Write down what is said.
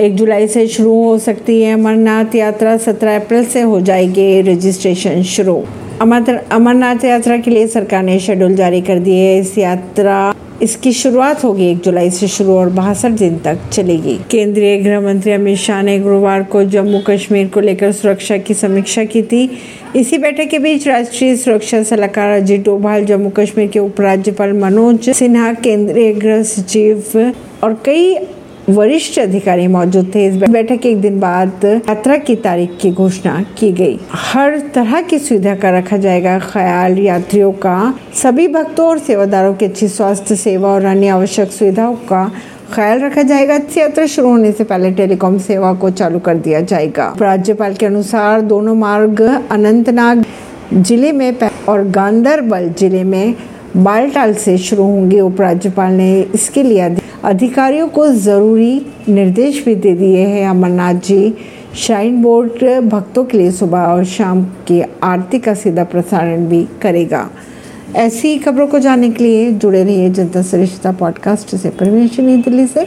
एक जुलाई से शुरू हो सकती है। अमरनाथ यात्रा 17 अप्रैल से हो जाएगी। रजिस्ट्रेशन शुरू। अमर अमरनाथ यात्रा के लिए सरकार ने शेड्यूल जारी कर दिए है। इस यात्रा, इसकी शुरुआत होगी एक जुलाई से शुरू और बासठ दिन तक चलेगी। केंद्रीय गृह मंत्री अमित शाह ने गुरुवार को जम्मू कश्मीर को लेकर सुरक्षा की समीक्षा की थी। इसी बैठक के बीच राष्ट्रीय सुरक्षा सलाहकार अजीत डोभाल, जम्मू कश्मीर के उपराज्यपाल मनोज सिन्हा, केंद्रीय गृह सचिव और कई वरिष्ठ अधिकारी मौजूद थे। इस बैठक के एक दिन बाद यात्रा की तारीख की घोषणा की गई। हर तरह की सुविधा का रखा जाएगा। ख्याल, यात्रियों का, सभी भक्तों और सेवादारों की अच्छी स्वास्थ्य सेवा और अन्य आवश्यक सुविधाओं का ख्याल रखा जाएगा। यात्रा शुरू होने से पहले टेलीकॉम सेवा को चालू कर दिया जाएगा। राज्यपाल के अनुसार दोनों मार्ग अनंतनाग ज़िले में और गांधरबल ज़िले में बालटाल से शुरू होंगे उपराज्यपाल ने इसके लिए अधिकारियों को ज़रूरी निर्देश भी दे दिए हैं। अमरनाथ जी, श्राइन बोर्ड भक्तों के लिए सुबह और शाम की आरती का सीधा प्रसारण भी करेगा। ऐसी खबरों को जानने के लिए जुड़े रहिए जनता सरिश्ता पॉडकास्ट से। परमेश नई दिल्ली से।